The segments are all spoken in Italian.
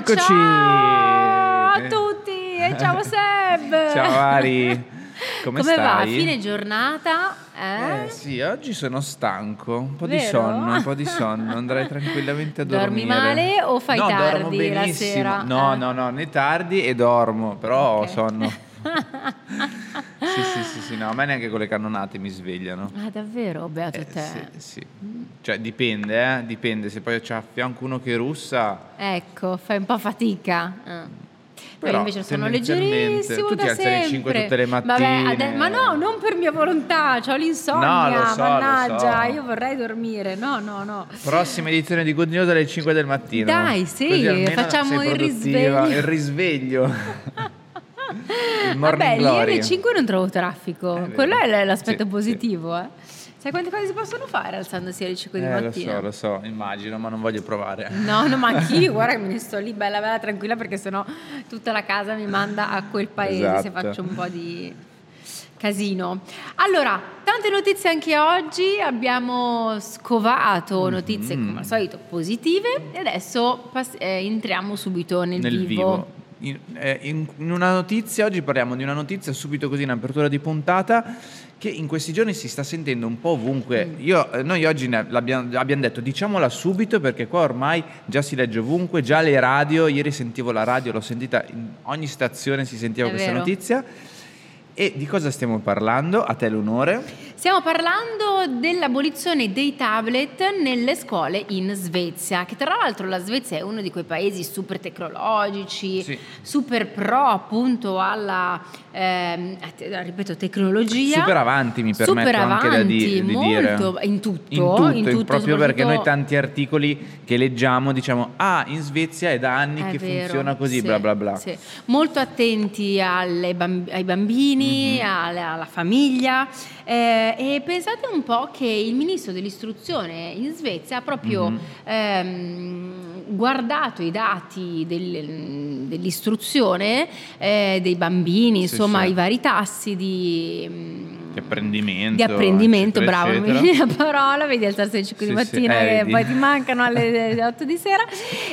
Eccoci! Ciao a tutti e ciao Seb! Ciao Ari! Come, Come va? Fine giornata? Eh? Eh sì, oggi sono stanco, un po' di Vero? sonno, un po' di sonno, andrei tranquillamente a dormire. Dormi male o fai no, tardi la sera? No, Eh. no, no, né tardi e dormo, però ho Ok. sonno. Sì, sì, sì, sì, no, a me neanche con le cannonate mi svegliano. Ah, davvero? Beato Eh, te. sì, sì. Cioè dipende, eh, dipende, se poi c'è a fianco uno che russa, Ecco, fai un po' fatica. Poi Però, invece sono leggerissimo tu ti alzi alle sempre. 5 tutte le Vabbè, mattine. ade- ma no, non per mia volontà, ho l'insonnia, No, so, mannaggia, so. io vorrei dormire. No, no, no. Prossima edizione di Good News alle 5 del mattino. Dai, sì, facciamo il risveglio. Il risveglio. morning Vabbè, glory. alle 5 non trovo traffico. È. Quello è l'aspetto Sì, positivo, eh. Sai quante cose si possono fare alzandosi alle 5 di Eh, lo mattina? so, lo so, immagino, ma non voglio provare. No, no, ma anch'io, guarda che me ne sto lì bella bella tranquilla perché sennò tutta la casa mi manda a quel paese se Esatto. faccio un po' di casino. Allora, tante notizie anche oggi, abbiamo scovato notizie Mhm. come al solito positive e adesso pass- eh, entriamo subito nel, Nel vivo. Eh, in- in una notizia, oggi parliamo di una notizia subito così in apertura di puntata che in questi giorni si sta sentendo un po' ovunque. Mm. Io, eh, noi oggi ne l'abbiamo, abbiamo detto diciamola subito perché qua ormai già si legge ovunque, già le radio, ieri sentivo la radio, l'ho sentita in ogni stazione si sentiva È questa vero. notizia. E di cosa stiamo parlando? A te l'onore. Stiamo parlando dell'abolizione dei tablet nelle scuole in Svezia, che tra l'altro la Svezia è uno di quei paesi super tecnologici, Sì. super pro appunto alla, ehm, ripeto, tecnologia. Super avanti, mi permetto Super anche da di- avanti, di dire. molto, in tutto, In tutto, in tutto, proprio perché noi tanti articoli che leggiamo diciamo ah in Svezia è da anni È che vero, funziona così sì, bla bla bla. sì. Molto attenti alle bamb- ai bambini, Mhm. alla, alla famiglia eh, e pensate un po' che il ministro dell'istruzione in Svezia ha proprio Mhm. ehm, guardato i dati del- dell'istruzione eh, dei bambini, Sì, insomma sì. i vari tassi di... Di apprendimento, di apprendimento, eccetera, bravo, non mi eccetera. viene la parola, vedi alzarsi alle 5 di Sì, sì, mattina eh, e poi ti mancano alle 8 di sera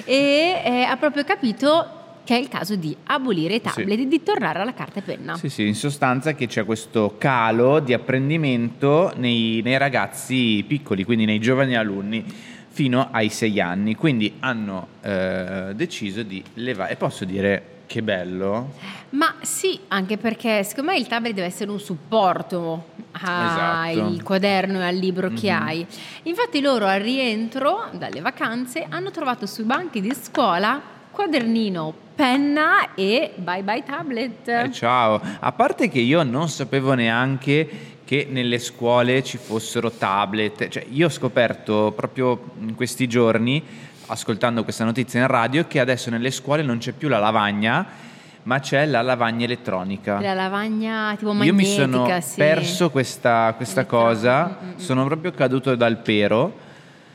e eh, ha proprio capito che è il caso di abolire i tablet e di tornare alla carta e penna. Sì, sì, in sostanza che c'è questo calo di apprendimento nei, nei ragazzi piccoli, quindi nei giovani alunni fino ai sei anni. Quindi hanno eh, deciso di levare. E posso dire che bello? Ma sì, anche perché secondo me il tablet deve essere un supporto al Esatto. quaderno e al libro che Mhm. hai. Infatti loro al rientro dalle vacanze hanno trovato sui banchi di scuola quadernino, penna e bye bye tablet. Eh, ciao. A parte che io non sapevo neanche che nelle scuole ci fossero tablet. Cioè, io ho scoperto proprio in questi giorni, ascoltando questa notizia in radio, che adesso nelle scuole non c'è più la lavagna, ma c'è la lavagna elettronica. La lavagna tipo Io mi magnetica, sono sì. perso questa, questa cosa, mm, mm, mm. sono proprio caduto dal pero.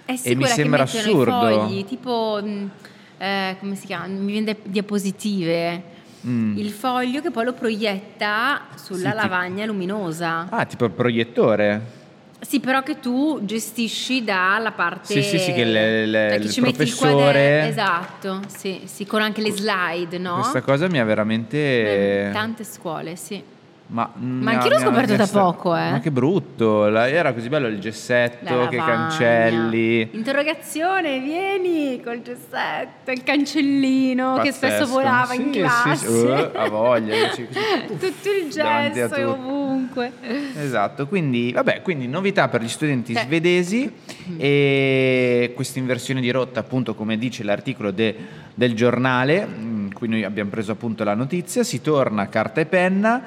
Eh sì, e mi sembra assurdo. Fogli, tipo, mh, eh, come si chiama? Mi viene diapositive. Mm. Il foglio che poi lo proietta sulla Sì, lavagna luminosa. Ah, tipo il proiettore. Sì, però che tu gestisci dalla parte... Sì, sì, sì, che le- le- cioè che il ci metti il professore-. Esatto, sì, sì, con anche le slide, no? Questa cosa mi ha veramente... Eh, Tante scuole, sì. Ma, Ma anch'io l'ho scoperto da poco, eh. Ma che brutto, la- era così bello il gessetto, che cancelli. Interrogazione, vieni col gessetto, il cancellino che spesso Pazzesco. volava in Sì, classe. sì, sì, uh, voglia. dici così, puff, Tutto il a gesso e tutti. ovunque. Esatto, quindi, vabbè, quindi novità per gli studenti Sì. svedesi e questa inversione di rotta, appunto, come dice l'articolo de- del giornale, mh, qui noi abbiamo preso appunto la notizia, si torna a carta e penna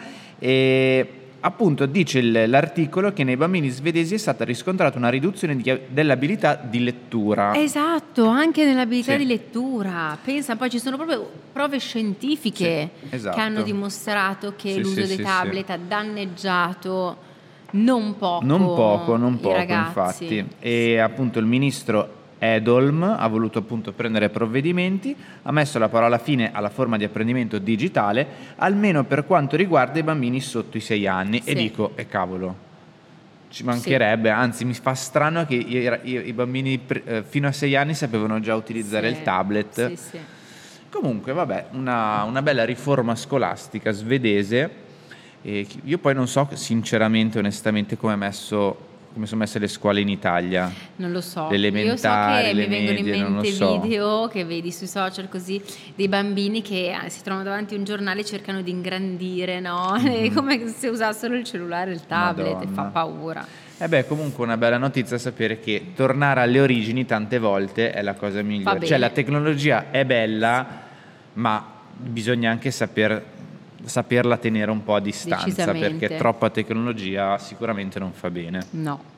e appunto dice l'articolo che nei bambini svedesi è stata riscontrata una riduzione di- dell'abilità di lettura. Esatto, anche nell'abilità Sì. di lettura. Pensa, poi ci sono proprio prove scientifiche Sì, esatto. che hanno dimostrato che Sì, l'uso dei tablet ha danneggiato non poco Non poco, non poco, infatti. E appunto il ministro Edolm ha voluto appunto prendere provvedimenti, ha messo la parola fine alla forma di apprendimento digitale, almeno per quanto riguarda i bambini sotto i sei anni. E Sì. dico, e cavolo, ci mancherebbe, anzi mi fa strano che i, i- i bambini pre- eh, fino a sei anni sapevano già utilizzare Sì, il tablet. Sì, sì. Comunque, vabbè, una, una bella riforma scolastica svedese. E io poi non so sinceramente, onestamente, come, messo, come sono messe le scuole in Italia. Non lo so. Le elementari, Io so che le mi vengono medie, in mente so. video che vedi sui social così dei bambini che eh, si trovano davanti a un giornale e cercano di ingrandire, no? È come se usassero il cellulare il tablet, e fa. Madonna. paura. E beh, comunque una bella notizia sapere che tornare alle origini tante volte è la cosa migliore. Cioè la tecnologia è bella, ma bisogna anche saper, saperla tenere un po' a distanza, perché troppa tecnologia sicuramente non fa bene. No.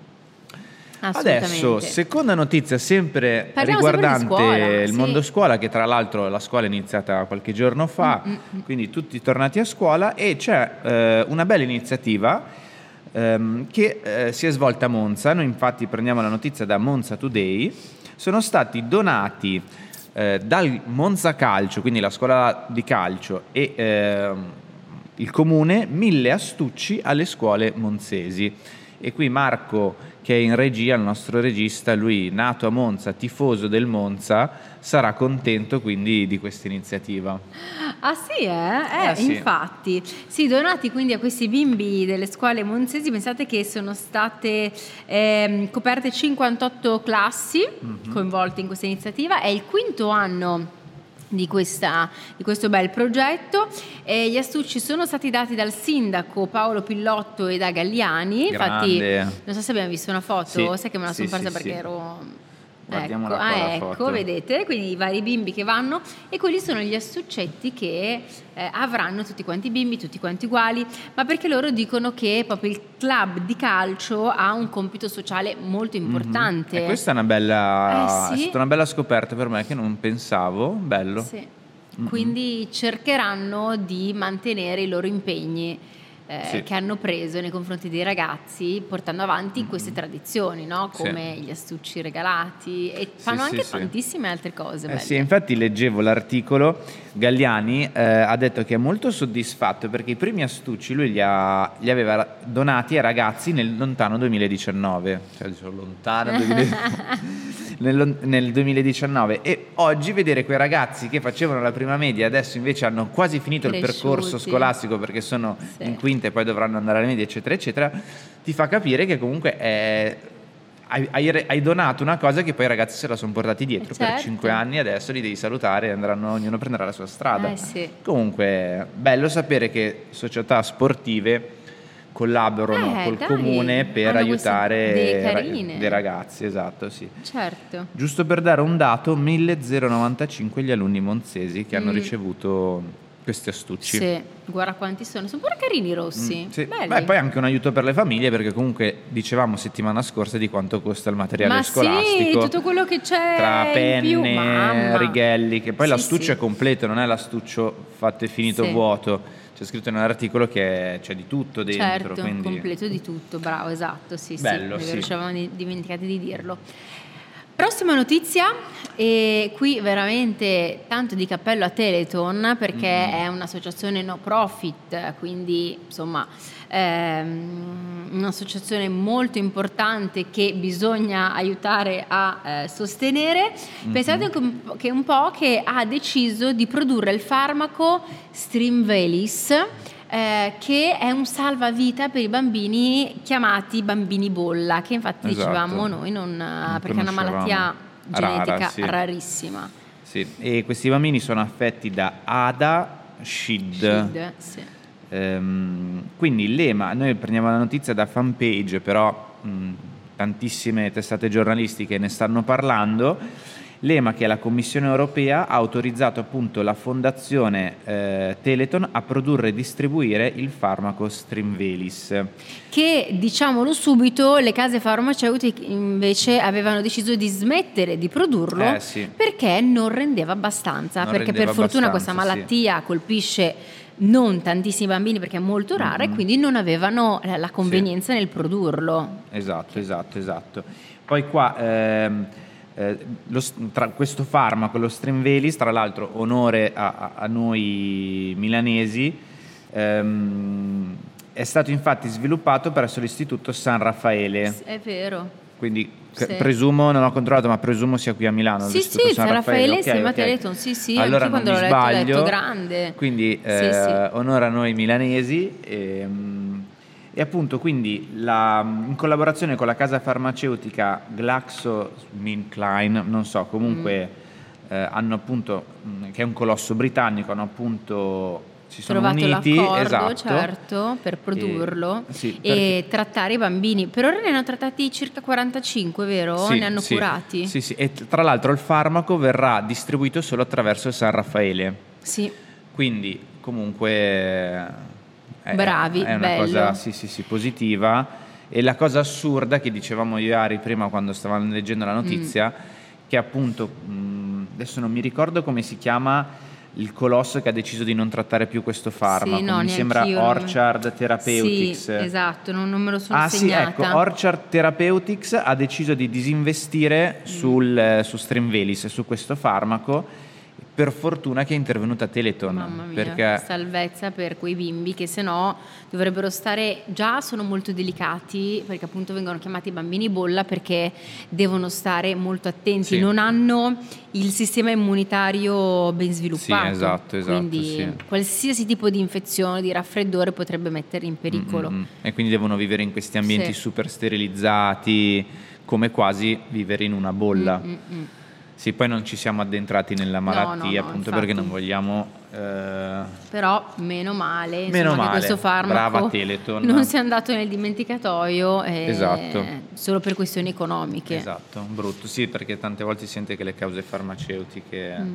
Adesso, seconda notizia sempre Parliamo sempre riguardante scuola, il sì. mondo scuola, che tra l'altro la scuola è iniziata qualche giorno fa, Mm, quindi tutti tornati a scuola e c'è eh, una bella iniziativa ehm, che eh, si è svolta a Monza, noi infatti prendiamo la notizia da Monza Today, sono stati donati eh, dal Monza Calcio, quindi la scuola di calcio e ehm, il comune, mille astucci alle scuole monzesi. E qui Marco, che è in regia, il nostro regista, lui nato a Monza, tifoso del Monza, sarà contento quindi di questa iniziativa. Ah sì, eh? Eh, Eh, sì. infatti. Sì, donati quindi a questi bimbi delle scuole monzesi, pensate che sono state ehm, coperte 58 classi Mhm. coinvolte in questa iniziativa, è il quinto anno di, questa- di questo bel progetto. E gli astucci sono stati dati dal sindaco Paolo Pillotto e da Galliani. Infatti, Grande. non so se abbiamo visto una foto, Sì, sai che me la sì, sono persa sì, perché sì. ero. Guardiamola ecco, ah, ecco, foto. vedete, quindi i vari bimbi che vanno e quelli sono gli astuccetti che eh, avranno tutti quanti i bimbi, tutti quanti uguali, ma perché loro dicono che proprio il club di calcio ha un compito sociale molto importante. E questa è una bella, Eh, sì. è stata una bella scoperta per me che non pensavo. Bello. Sì. Quindi cercheranno di mantenere i loro impegni eh, Sì. che hanno preso nei confronti dei ragazzi, portando avanti queste tradizioni, no? Sì. come gli astucci regalati e Sì, fanno sì, anche sì. tantissime altre cose. Eh sì, infatti leggevo l'articolo, Galliani eh, ha detto che è molto soddisfatto perché i primi astucci lui li, ha- li aveva donati ai ragazzi nel lontano 2019, cioè dicevo lontano 2019, nel, nel 2019 e oggi vedere quei ragazzi che facevano la prima media adesso invece hanno quasi finito il Cresciuti. percorso scolastico perché sono Sì. in quinta e poi dovranno andare alle medie eccetera eccetera, ti fa capire che comunque è... Hai, hai- hai donato una cosa che poi i ragazzi se la sono portati dietro Eh, per certo. 5 anni, adesso li devi salutare e andranno, ognuno prenderà la sua strada. Eh, sì. Comunque, bello sapere che società sportive collaborano Eh, col dai, comune per hanno aiutare dei ragazzi, esatto, sì. Certo. Giusto per dare un dato, 1095 gli alunni monzesi che hanno Mm. ricevuto questi astucci. Sì, guarda quanti sono, sono pure carini i rossi. Mm, sì. Beh, poi anche un aiuto per le famiglie perché comunque dicevamo settimana scorsa di quanto costa il materiale Ma scolastico. sì, tutto quello che c'è tra penne, righelli, che poi Sì, l'astuccio sì. è completo, non è l'astuccio fatto e finito vuoto. C'è scritto nell'articolo che c'è di tutto dentro, Certo, quindi completo di tutto, bravo, esatto, sì, Bello, sì, sì. ci di- dimenticati di dirlo. Prossima notizia, e qui veramente tanto di cappello a Teleton perché Mm. è un'associazione no profit, quindi insomma ehm, un'associazione molto importante che bisogna aiutare a eh, sostenere. Mhm. Pensate che un po'- che un po' che ha deciso di produrre il farmaco Streamvelis eh, che è un salvavita per i bambini chiamati bambini bolla, che infatti Esatto. dicevamo noi non, Non perché è una malattia genetica Rara, sì. rarissima. sì. E questi bambini sono affetti da ADA SHID. Shid, sì. Ehm, quindi l'EMA, noi prendiamo la notizia da fanpage, però mh, tantissime testate giornalistiche ne stanno parlando. L'EMA, che è la Commissione europea, ha autorizzato appunto la fondazione eh, Teleton a produrre e distribuire il farmaco Streamvelis. Che diciamolo subito, le case farmaceutiche invece avevano deciso di smettere di produrlo Eh, sì. perché non rendeva abbastanza. Non perché rendeva per fortuna questa abbastanza, sì. malattia colpisce non tantissimi bambini perché è molto rara e Mhm. quindi non avevano la convenienza nel produrlo. Esatto, esatto, esatto. Poi qua ehm, eh, lo tra questo farmaco, lo Streamvelis, tra l'altro onore a, a- noi milanesi, ehm, è stato infatti sviluppato presso l'Istituto San Raffaele. È vero. Quindi Sì. presumo, non ho controllato, ma presumo sia qui a Milano. Sì, sì, San San Raffaele ok, insieme a ok. Teleton, sì, sì, allora anche quando l'ho letto sbaglio. detto grande. Quindi Sì, eh, sì. onore a noi milanesi. ehm, E, appunto quindi la- in collaborazione con la casa farmaceutica GlaxoSmithKline, non so, comunque Mm. eh, hanno appunto, mh, che è un colosso britannico, hanno appunto si sono trovato uniti, l'accordo, esatto, certo, per produrlo E- sì, e trattare i bambini. Per ora ne hanno trattati circa 45, vero? Sì, ne hanno sì, curati? Sì, sì, e tra l'altro il farmaco verrà distribuito solo attraverso San Raffaele. Sì. Quindi comunque è, Bravi, è una bello. cosa sì, sì, sì, positiva. E la cosa assurda che dicevamo ieri prima quando stavamo leggendo la notizia, Mm. che appunto mh, adesso non mi ricordo come si chiama il colosso che ha deciso di non trattare più questo farmaco. Sì, no, mi sembra neanch'io non Orchard Therapeutics. Sì, esatto, non, non me lo sono Ah sì, segnata. ecco, Orchard Therapeutics ha deciso di disinvestire sul, eh, su Strimvelis, su questo farmaco. Per fortuna che è intervenuta Teleton. Mamma mia, perché salvezza per quei bimbi che se no dovrebbero stare, già sono molto delicati perché appunto vengono chiamati bambini bolla perché devono stare molto attenti, Sì. non hanno il sistema immunitario ben sviluppato. esatto, esatto, Quindi sì. qualsiasi tipo di infezione, di raffreddore potrebbe metterli in pericolo. Mm, mm, mm. E quindi devono vivere in questi ambienti Sì. super sterilizzati, come quasi vivere in una bolla. Mm, mm, mm. Sì, poi non ci siamo addentrati nella malattia, no, no, appunto perché non vogliamo... eh, Però meno male, insomma, Meno che male, questo farmaco non sia andato nel dimenticatoio eh, Esatto. solo per questioni economiche. Esatto, brutto, sì, perché tante volte si sente che le cause farmaceutiche...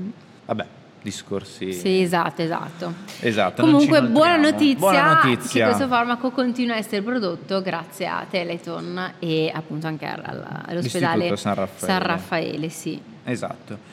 Vabbè, discorsi... Mm. Sì, esatto, esatto. Esatto, Comunque, buona notizia, Buona che notizia. questo farmaco continua a essere prodotto grazie a Teleton e appunto anche al- all'ospedale San Raffaele. San Raffaele, sì. Esatto.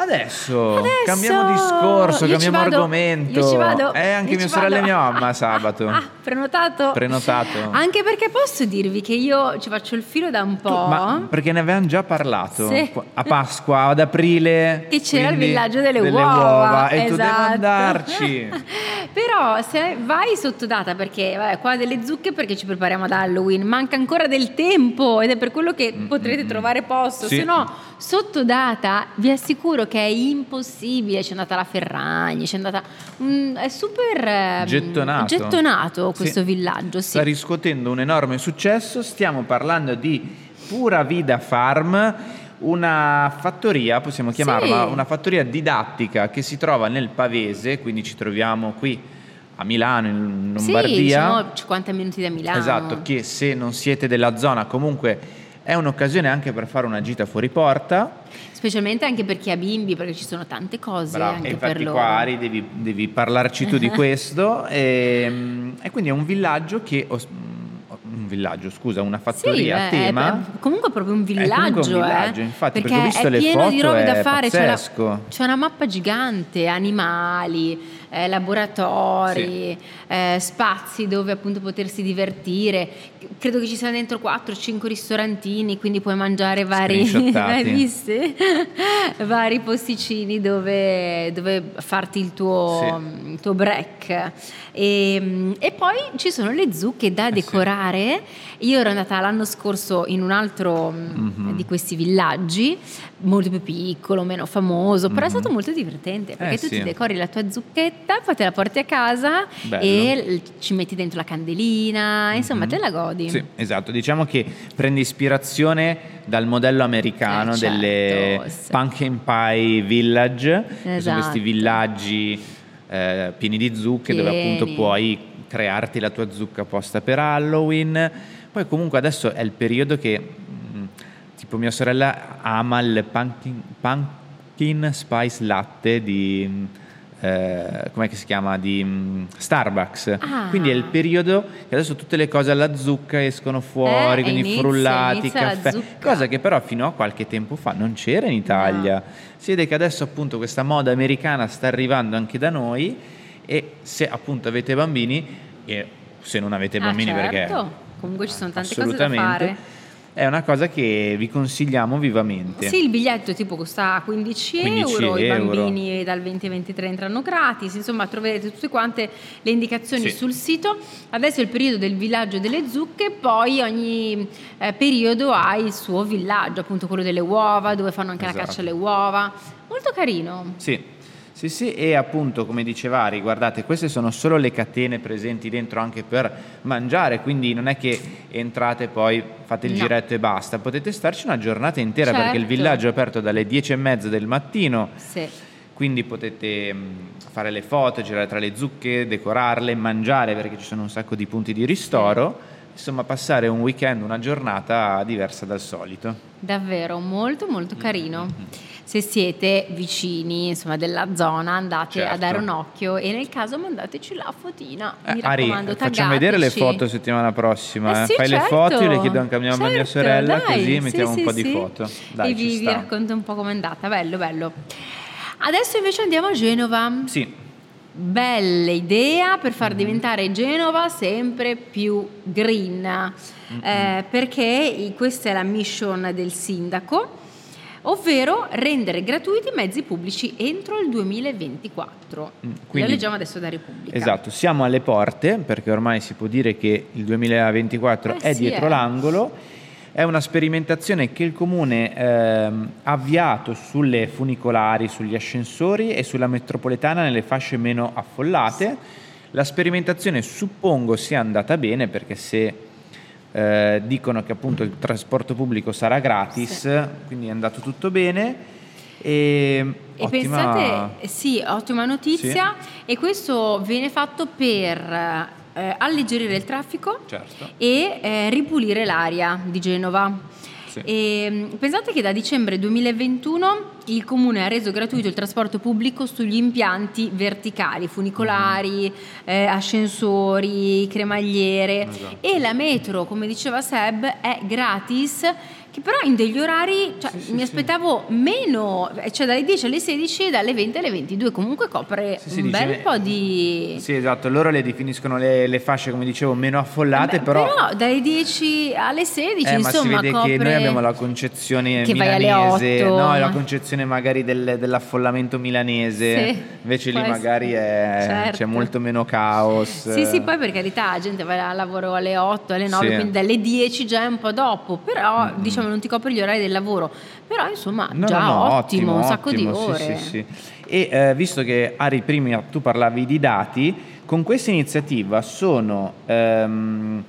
Adesso, Adesso cambiamo discorso, io cambiamo vado, argomento. Io ci vado. Eh, anche mia sorella e vado. mia mamma sabato. Ah, prenotato? Prenotato. Anche perché posso dirvi che io ci faccio il filo da un Tu- po'. ma perché ne avevamo già parlato Sì. A Pasqua, ad aprile. Che c'era il villaggio delle, uova, e tu devi esatto. andarci. Però se vai sottodata perché vabbè, qua delle zucche perché ci prepariamo ad Halloween, manca ancora del tempo ed è per quello che potrete trovare posto, Mm, Sì. se no sottodata vi assicuro che è impossibile, c'è andata la Ferragni, c'è andata mm, è super ehm, Gettonato. gettonato Sì. questo villaggio, sì. Sta riscuotendo un enorme successo. Stiamo parlando di Pura Vida Farm, una fattoria, possiamo chiamarla, Sì. una fattoria didattica che si trova nel Pavese, quindi ci troviamo qui a Milano, in Sì, Lombardia. diciamo 50 minuti da Milano. Esatto, che se non siete della zona comunque è un'occasione anche per fare una gita fuori porta. Specialmente anche per chi ha bimbi, perché ci sono tante cose Bravo. anche per infatti loro. qua Ari devi, devi parlarci tu di questo. E, e quindi è un villaggio che... un villaggio, scusa, una fattoria Sì, a tema. è comunque proprio un comunque un villaggio, villaggio, eh. infatti, perché, perché ho visto è le pieno di robe da fare. C'è, la- c'è una mappa gigante, animali, eh, laboratori, eh, spazi dove appunto potersi divertire. Credo che ci siano dentro 4-5 ristorantini, quindi puoi mangiare vari, visti? vari posticini dove, dove farti il tuo, il tuo break. E, e poi ci sono le zucche da Eh sì. decorare. Io ero andata l'anno scorso in un altro mm, Mhm. di questi villaggi, molto più piccolo, meno famoso, però è stato molto divertente perché. Eh tu sì. ti decori la tua zucchetta, poi te la porti a casa Bello. e ci metti dentro la candelina, insomma Mhm. te la godi. Sì, esatto, diciamo che prende ispirazione dal modello americano Eh, certo, delle sì. Pumpkin Pie Village, che sono Esatto. questi villaggi eh, pieni di zucche dove Pieni. appunto puoi crearti la tua zucca apposta per Halloween. Poi comunque adesso è il periodo che tipo mia sorella ama il pumpkin, pumpkin spice latte di mm, eh, com'è che si chiama di mm, Starbucks. Ah. Quindi è il periodo che adesso tutte le cose alla zucca escono fuori, Eh, quindi inizia- frullati, inizia caffè, cosa che però fino a qualche tempo fa non c'era in Italia. Si vede che adesso appunto questa moda americana sta arrivando anche da noi e se appunto avete bambini e se non avete Ah, bambini certo. perché Comunque ci sono tante cose da fare. È una cosa che vi consigliamo vivamente. Sì, il biglietto tipo costa 15, 15 euro, i euro. bambini dal 20 ai 23 entrano gratis, insomma troverete tutte quante le indicazioni Sì. sul sito. Adesso è il periodo del villaggio delle zucche, poi ogni eh, periodo ha il suo villaggio, appunto quello delle uova, dove fanno anche la Esatto. caccia alle uova. Molto carino. Sì. Sì, sì, e appunto come diceva Ari, guardate, queste sono solo le catene presenti dentro anche per mangiare, quindi non è che entrate poi fate il No. giretto e basta, potete starci una giornata intera perché il Certo. villaggio è aperto dalle 10 e mezza del mattino, Sì. quindi potete mh, fare le foto, girare tra le zucche, decorarle, mangiare perché ci sono un sacco di punti di ristoro, insomma passare un weekend, una giornata diversa dal solito. Davvero molto molto Mm, carino. Se siete vicini insomma, della zona andate a Certo. dare un occhio e nel caso mandateci la fotina. Mi Eh, Ari, facciamo vedere le foto settimana prossima. Eh eh. sì, Fai le certo. foto, io le chiedo anche a mia a mia Certo, sorella, dai, così sì, mettiamo un sì, po' di foto. Dai, e vi, vi racconto un po' com'è andata. Bello, bello. Adesso invece andiamo a Genova. Sì, Bella idea per far diventare Genova sempre più green, Eh, perché questa è la mission del sindaco, ovvero rendere gratuiti i mezzi pubblici entro il 2024. Mm, Lo quindi- leggiamo adesso da Repubblica. esatto. Siamo alle porte perché ormai si può dire che il 2024 Eh è sì, dietro eh. l'angolo. È una sperimentazione che il comune ehm, ha avviato sulle funicolari, sugli ascensori e sulla metropolitana nelle fasce meno affollate. La sperimentazione suppongo sia andata bene perché se eh, dicono che appunto il trasporto pubblico sarà gratis, quindi è andato tutto bene. E, E ottima- pensate, sì, ottima notizia, e questo viene fatto per eh, alleggerire il traffico Certo. e eh, ripulire l'aria di Genova. Sì. E, mh, pensate che da dicembre 2021 il comune ha reso gratuito il trasporto pubblico sugli impianti verticali, funicolari, eh, ascensori, cremagliere Esatto. e la metro, come diceva Seb, è gratis. Che però in degli orari, cioè, Sì, sì, mi sì. aspettavo meno, cioè dalle 10 alle 16 e dalle 20 alle 22, comunque copre Sì, sì, un dice- bel po' di... Sì, esatto, loro le definiscono le, le fasce, come dicevo, meno affollate, Beh, però... dalle 10 alle 16 Eh, ma si insomma vede copre... che noi abbiamo la concezione Che milanese, 8, no, la concezione magari del- dell'affollamento milanese, Sì, invece lì magari è- Certo. c'è molto meno caos. Sì, sì, poi per carità, la gente va a lavoro alle 8, alle 9, Sì. quindi dalle 10 già è un po' dopo, però diciamo non ti copri gli orari del lavoro. Però insomma, No, già no, no, ottimo, un sacco ottimo, di sì, ore. sì, sì. E eh, visto che Ari prima tu parlavi di dati, con questa iniziativa sono... ehm,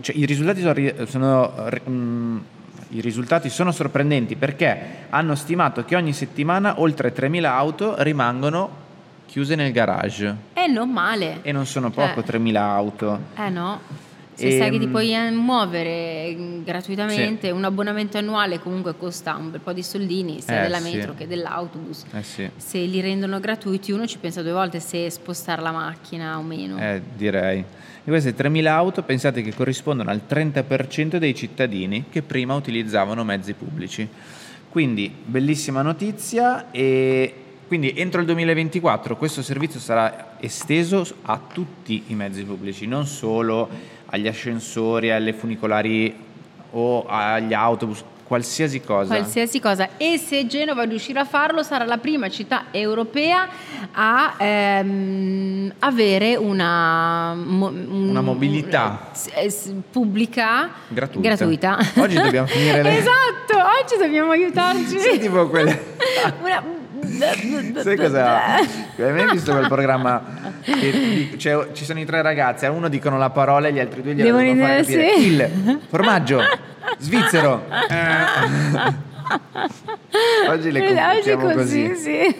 cioè, i, risultati sono, sono, mm, I risultati sono sorprendenti perché hanno stimato che ogni settimana oltre 3.000 auto rimangono chiuse nel garage È non male. e non sono Cioè, poco 3.000 auto. Eh no. Se Ehm, sai che ti puoi eh, muovere mm, gratuitamente, un abbonamento annuale comunque costa un bel po' di soldini, sia Eh, della sì. metro che dell'autobus. Eh sì, Se li rendono gratuiti uno ci pensa due volte se spostare la macchina o meno. eh, direi. E queste 3.000 auto pensate che corrispondono al 30% dei cittadini che prima utilizzavano mezzi pubblici. Quindi bellissima notizia e quindi entro il 2024 questo servizio sarà esteso a tutti i mezzi pubblici, non solo agli ascensori, alle funicolari o agli autobus, qualsiasi cosa. Qualsiasi cosa. E se Genova riuscirà a farlo, sarà la prima città europea a ehm, avere una, mo- un- Una mobilità. pubblica Gratuita. gratuita. Oggi dobbiamo finire le- esatto, oggi dobbiamo aiutarci. Sì, tipo quelle... Una- Sai cos'è? Hai mai visto quel programma? Che cioè, ci sono i tre ragazzi, a uno dicono la parola e gli altri due gliela Devono fare dire capire. sì. Il formaggio svizzero. Eh. Oggi le complichiamo così, così. sì. Eh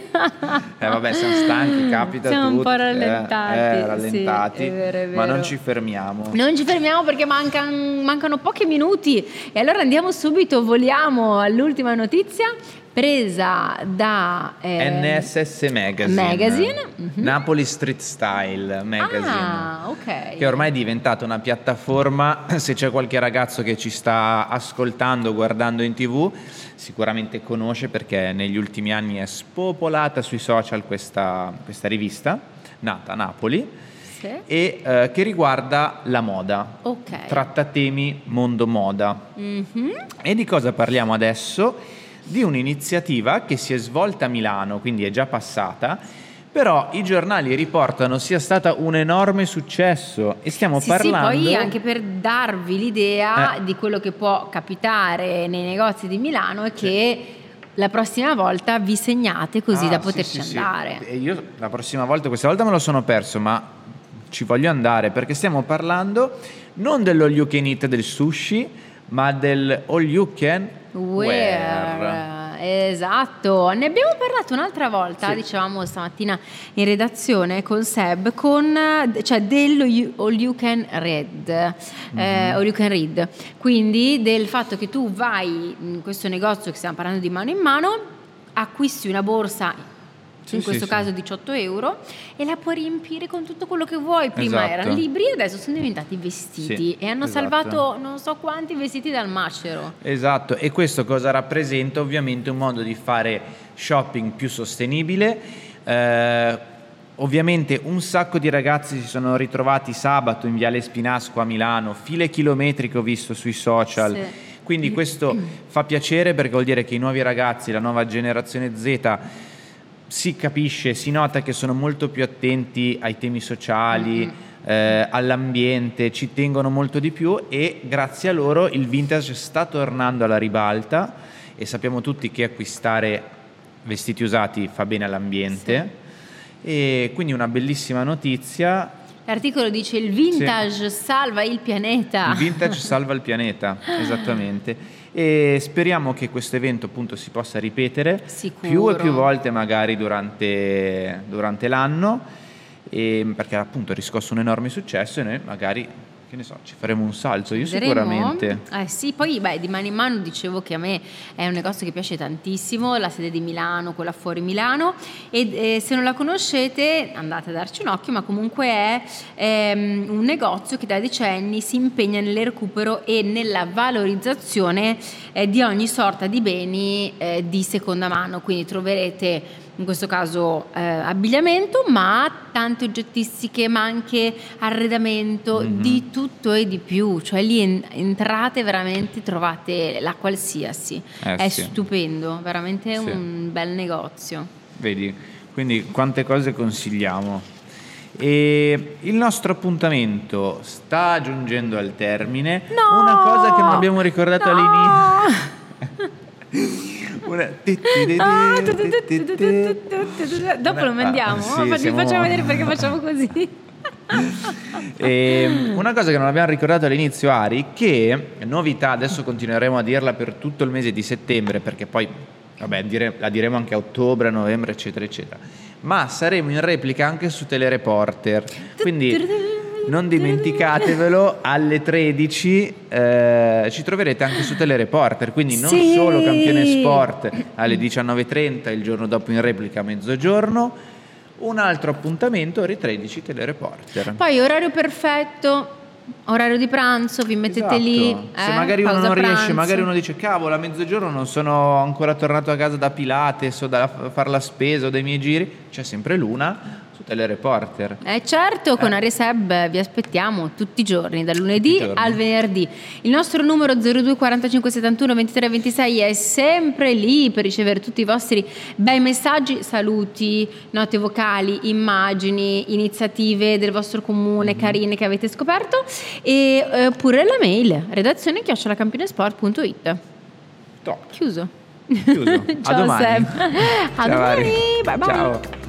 vabbè, siamo stanchi, capita Siamo un tutti, po' eh, rallentati, eh, sì, rallentati, è vero, è ma vero. non ci fermiamo. Non ci fermiamo perché mancan- mancano pochi minuti e allora andiamo subito, voliamo all'ultima notizia presa da eh, NSS Magazine, Magazine, mhm. Napoli Street Style Magazine. Ah, ok. che ormai è diventata una piattaforma, se c'è qualche ragazzo che ci sta ascoltando, guardando in tv, sicuramente conosce perché negli ultimi anni è spopolata sui social questa, questa rivista, nata a Napoli. Sì. e eh, che riguarda la moda. Ok. Tratta temi mondo moda. Mhm. E di cosa parliamo adesso? Di un'iniziativa che si è svolta a Milano, quindi è già passata, però i giornali riportano sia stata un enorme successo e stiamo Sì, parlando... sì, poi anche per darvi l'idea Eh. di quello che può capitare nei negozi di Milano è che la prossima volta vi segnate così Ah, da sì, poterci sì, sì. andare. Io la prossima volta, questa volta me lo sono perso, ma ci voglio andare perché stiamo parlando non dello you can eat del sushi, ma del all you can wear. Where? Esatto, ne abbiamo parlato un'altra volta, Sì. dicevamo stamattina in redazione con Seb, con, cioè dello you- All You Can Read, eh, Mhm. All You Can Read, quindi del fatto che tu vai in questo negozio che stiamo parlando di mano in mano, acquisti una borsa, Sì, in questo sì. caso 18 euro, e la puoi riempire con tutto quello che vuoi. Prima Esatto. erano libri e adesso sono diventati vestiti e hanno esatto. salvato non so quanti vestiti dal macero. Esatto, e questo cosa rappresenta? Ovviamente un modo di fare shopping più sostenibile. Eh, ovviamente un sacco di ragazzi si sono ritrovati sabato in Viale Spinasco a Milano, file chilometriche ho visto sui social. Sì. Quindi questo fa piacere perché vuol dire che i nuovi ragazzi, la nuova generazione Z si capisce, si nota che sono molto più attenti ai temi sociali, eh, all'ambiente, ci tengono molto di più e grazie a loro il vintage sta tornando alla ribalta e sappiamo tutti che acquistare vestiti usati fa bene all'ambiente e quindi una bellissima notizia. L'articolo dice il vintage salva il pianeta. Il vintage salva il pianeta, esattamente. E speriamo che questo evento appunto si possa ripetere Sicuro. più e più volte magari durante, durante l'anno, e- perché appunto ha riscosso un enorme successo e noi magari, che ne so, ci faremo un salto, io sicuramente. Eh sì, poi beh, di mano in mano dicevo che a me è un negozio che piace tantissimo, la sede di Milano, quella fuori Milano e eh, se non la conoscete andate a darci un occhio, ma comunque è ehm, un negozio che da decenni si impegna nel recupero e nella valorizzazione eh, di ogni sorta di beni eh, di seconda mano, quindi troverete in questo caso eh, abbigliamento, ma tante oggettistiche, ma anche arredamento, Mhm. di tutto e di più, cioè lì en- entrate veramente trovate la qualsiasi, Eh, è sì. stupendo, veramente Sì. un bel negozio. Vedi, quindi quante cose consigliamo. E il nostro appuntamento sta giungendo al termine. No! Una cosa che non abbiamo ricordato No! all'inizio. Una... Dopo lo mandiamo, ah, oh, sì, siamo... facciamo vedere perché facciamo così. E ehm, una cosa che non abbiamo ricordato all'inizio, Ari, che novità, adesso continueremo a dirla per tutto il mese di settembre, perché poi vabbè, dire, la diremo anche a ottobre, novembre, eccetera, eccetera. Ma saremo in replica anche su Telereporter. Quindi non dimenticatevelo, alle 13 eh, ci troverete anche su Telereporter. Quindi non Sì! solo Campione Sport alle 19.30, il giorno dopo in replica a mezzogiorno. Un altro appuntamento ore 13 Telereporter. Poi orario perfetto, orario di pranzo, vi mettete Esatto. lì. Se eh, magari uno non riesce, pranzo. magari uno dice cavolo a mezzogiorno non sono ancora tornato a casa da Pilates o da fare la spesa o dai miei giri, c'è sempre l'una su Telereporter. Eh certo, con Eh. Aria Seb vi aspettiamo tutti i giorni, dal lunedì al venerdì. Il nostro numero 02 45 71 23 26 è sempre lì per ricevere tutti i vostri bei messaggi, saluti, note vocali, immagini, iniziative del vostro comune carine che avete scoperto e eh, pure la mail redazione chiocciolacampionesport.it. Top. Chiuso. Chiuso. A Ciao domani. Seb. A Ciao, domani. Ari. Bye bye. Ciao.